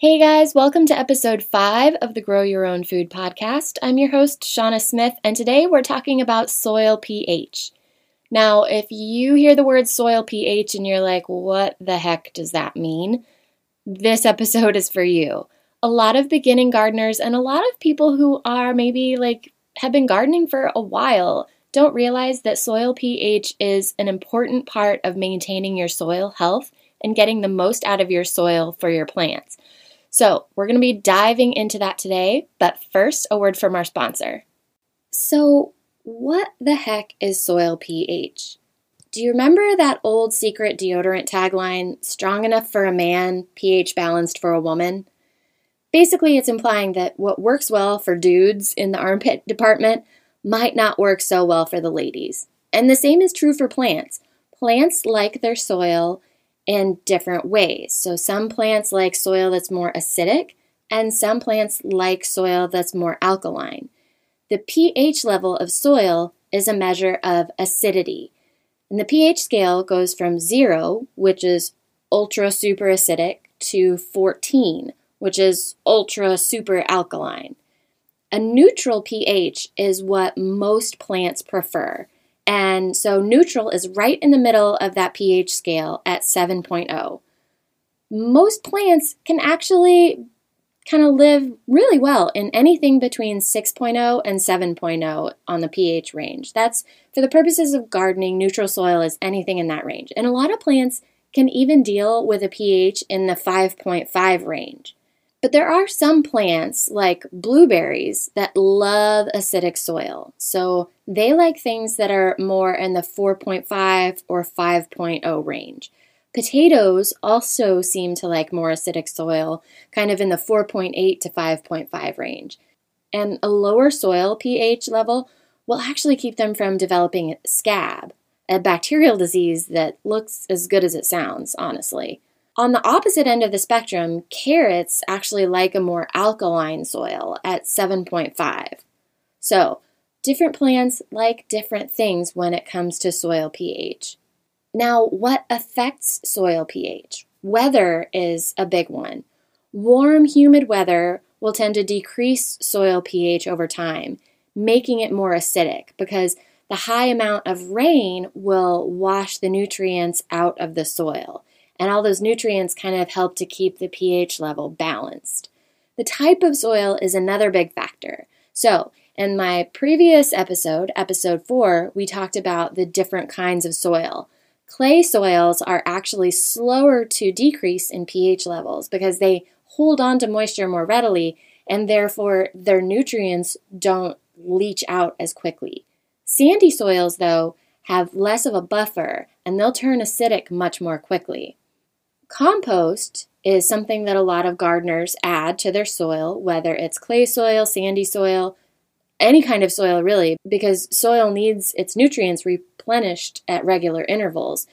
Hey guys, welcome to episode 5 of the Grow Your Own Food podcast. I'm your host, Shauna Smith, and today we're talking about soil pH. Now, if you hear the word soil pH and you're like, what the heck does that mean? This episode is for you. A lot of beginning gardeners and a lot of people who are maybe like have been gardening for a while don't realize that soil pH is an important part of maintaining your soil health and getting the most out of your soil for your plants. So, we're going to be diving into that today, but first, a word from our sponsor. So, what the heck is soil pH? Do you remember that old secret deodorant tagline, strong enough for a man, pH balanced for a woman? Basically, it's implying that what works well for dudes in the armpit department might not work so well for the ladies. And the same is true for plants. Plants like their soil in different ways. So, some plants like soil that's more acidic, and some plants like soil that's more alkaline. The pH level of soil is a measure of acidity. And the pH scale goes from 0, which is ultra super acidic, to 14, which is ultra super alkaline. A neutral pH is what most plants prefer. And so neutral is right in the middle of that pH scale at 7.0. Most plants can actually kind of live really well in anything between 6.0 and 7.0 on the pH range. That's for the purposes of gardening, neutral soil is anything in that range. And a lot of plants can even deal with a pH in the 5.5 range. But there are some plants, like blueberries, that love acidic soil. So they like things that are more in the 4.5 or 5.0 range. Potatoes also seem to like more acidic soil, kind of in the 4.8 to 5.5 range. And a lower soil pH level will actually keep them from developing scab, a bacterial disease that looks as good as it sounds, honestly. On the opposite end of the spectrum, carrots actually like a more alkaline soil at 7.5. So, different plants like different things when it comes to soil pH. Now, what affects soil pH? Weather is a big one. Warm, humid weather will tend to decrease soil pH over time, making it more acidic because the high amount of rain will wash the nutrients out of the soil and all those nutrients kind of help to keep the pH level balanced. The type of soil is another big factor. So, in my previous episode, episode 4, we talked about the different kinds of soil. Clay soils are actually slower to decrease in pH levels because they hold on to moisture more readily and therefore their nutrients don't leach out as quickly. Sandy soils, though, have less of a buffer and they'll turn acidic much more quickly. Compost is something that a lot of gardeners add to their soil, whether it's clay soil, sandy soil, any kind of soil really, because soil needs its nutrients replenished at regular intervals.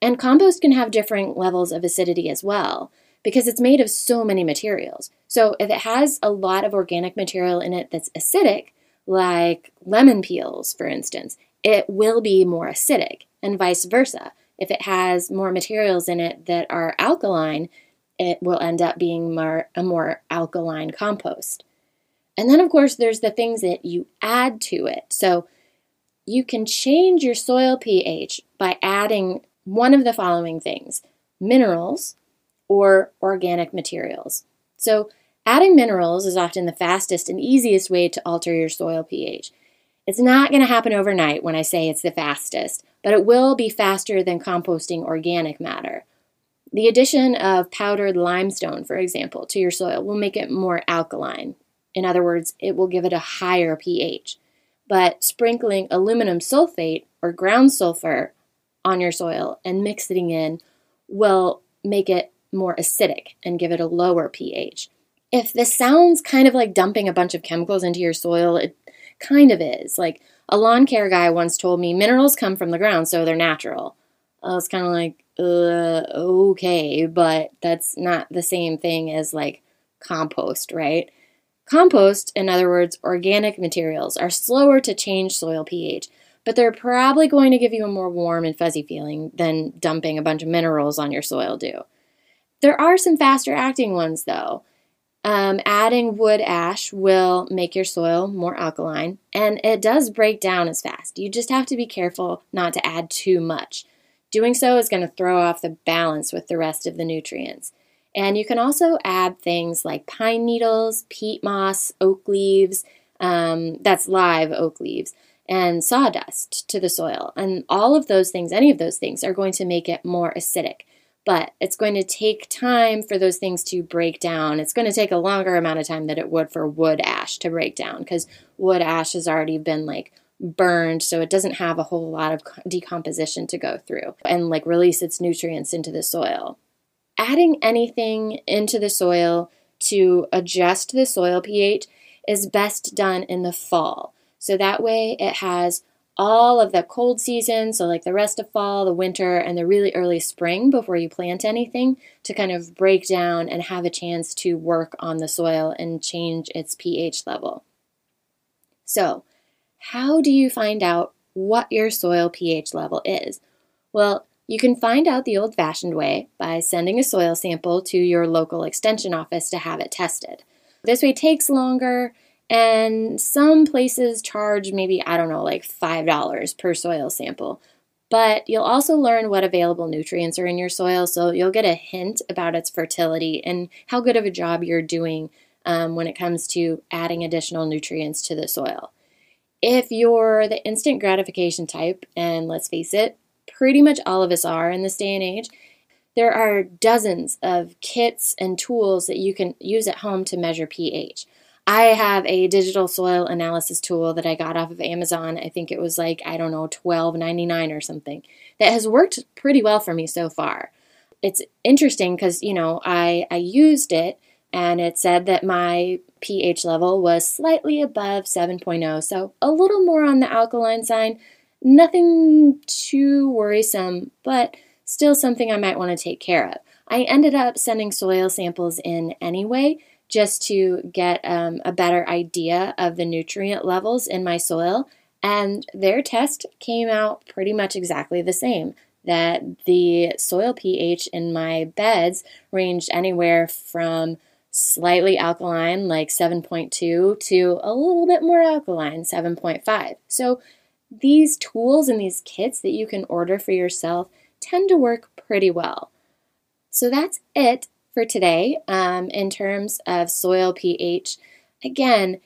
And compost can have different levels of acidity as well because it's made of so many materials. So if it has a lot of organic material in it that's acidic, like lemon peels, for instance, it will be more acidic, and vice versa. If it has more materials in it that are alkaline, it will end up being more, a more alkaline compost. And then, of course, there's the things that you add to it. So you can change your soil pH by adding one of the following things minerals or organic materials. So, adding minerals is often the fastest and easiest way to alter your soil pH. It's not going to happen overnight when I say it's the fastest, but it will be faster than composting organic matter. The addition of powdered limestone, for example, to your soil will make it more alkaline. In other words, it will give it a higher pH. But sprinkling aluminum sulfate or ground sulfur on your soil and mixing it in will make it more acidic and give it a lower pH. if this sounds kind of like dumping a bunch of chemicals into your soil, it kind of is. Like a lawn care guy once told me minerals come from the ground, so they're natural. I was kind of like, uh, okay, but that's not the same thing as like compost, right? Compost, in other words, organic materials, are slower to change soil pH, but they're probably going to give you a more warm and fuzzy feeling than dumping a bunch of minerals on your soil do. There are some faster acting ones though. Um, adding wood ash will make your soil more alkaline, and it does break down as fast. You just have to be careful not to add too much. Doing so is going to throw off the balance with the rest of the nutrients. And you can also add things like pine needles, peat moss, oak leaves, um, that's live oak leaves, and sawdust to the soil. And all of those things, any of those things, are going to make it more acidic. But it's going to take time for those things to break down. It's going to take a longer amount of time than it would for wood ash to break down because wood ash has already been like burned, so it doesn't have a whole lot of decomposition to go through and like release its nutrients into the soil adding anything into the soil to adjust the soil pH is best done in the fall. So that way it has all of the cold season, so like the rest of fall, the winter, and the really early spring before you plant anything to kind of break down and have a chance to work on the soil and change its pH level. So, how do you find out what your soil pH level is? Well, you can find out the old fashioned way by sending a soil sample to your local extension office to have it tested. This way takes longer, and some places charge maybe, I don't know, like $5 per soil sample. But you'll also learn what available nutrients are in your soil, so you'll get a hint about its fertility and how good of a job you're doing um, when it comes to adding additional nutrients to the soil. If you're the instant gratification type, and let's face it, pretty much all of us are in this day and age, there are dozens of kits and tools that you can use at home to measure pH. I have a digital soil analysis tool that I got off of Amazon. I think it was like, I don't know, $12.99 or something. That has worked pretty well for me so far. It's interesting because, you know, I, I used it and it said that my pH level was slightly above 7.0, so a little more on the alkaline side, Nothing too worrisome, but still something I might want to take care of. I ended up sending soil samples in anyway just to get um, a better idea of the nutrient levels in my soil, and their test came out pretty much exactly the same. That the soil pH in my beds ranged anywhere from slightly alkaline, like 7.2, to a little bit more alkaline, 7.5. So these tools and these kits that you can order for yourself tend to work pretty well. So that's it for today um, in terms of soil pH. Again,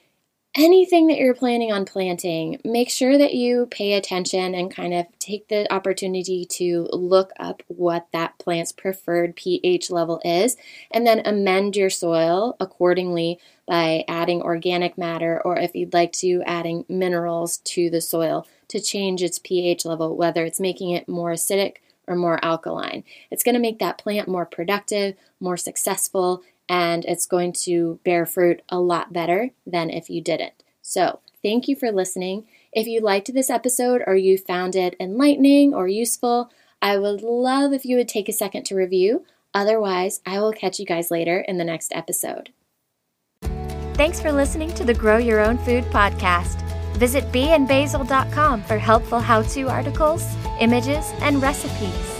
anything that you're planning on planting, make sure that you pay attention and kind of take the opportunity to look up what that plant's preferred pH level is, and then amend your soil accordingly by adding organic matter or if you'd like to, adding minerals to the soil to change its pH level, whether it's making it more acidic or more alkaline. It's going to make that plant more productive, more successful, and it's going to bear fruit a lot better than if you didn't. So, thank you for listening. If you liked this episode or you found it enlightening or useful, I would love if you would take a second to review. Otherwise, I will catch you guys later in the next episode. Thanks for listening to the Grow Your Own Food podcast. Visit beeandbasil.com for helpful how to articles, images, and recipes.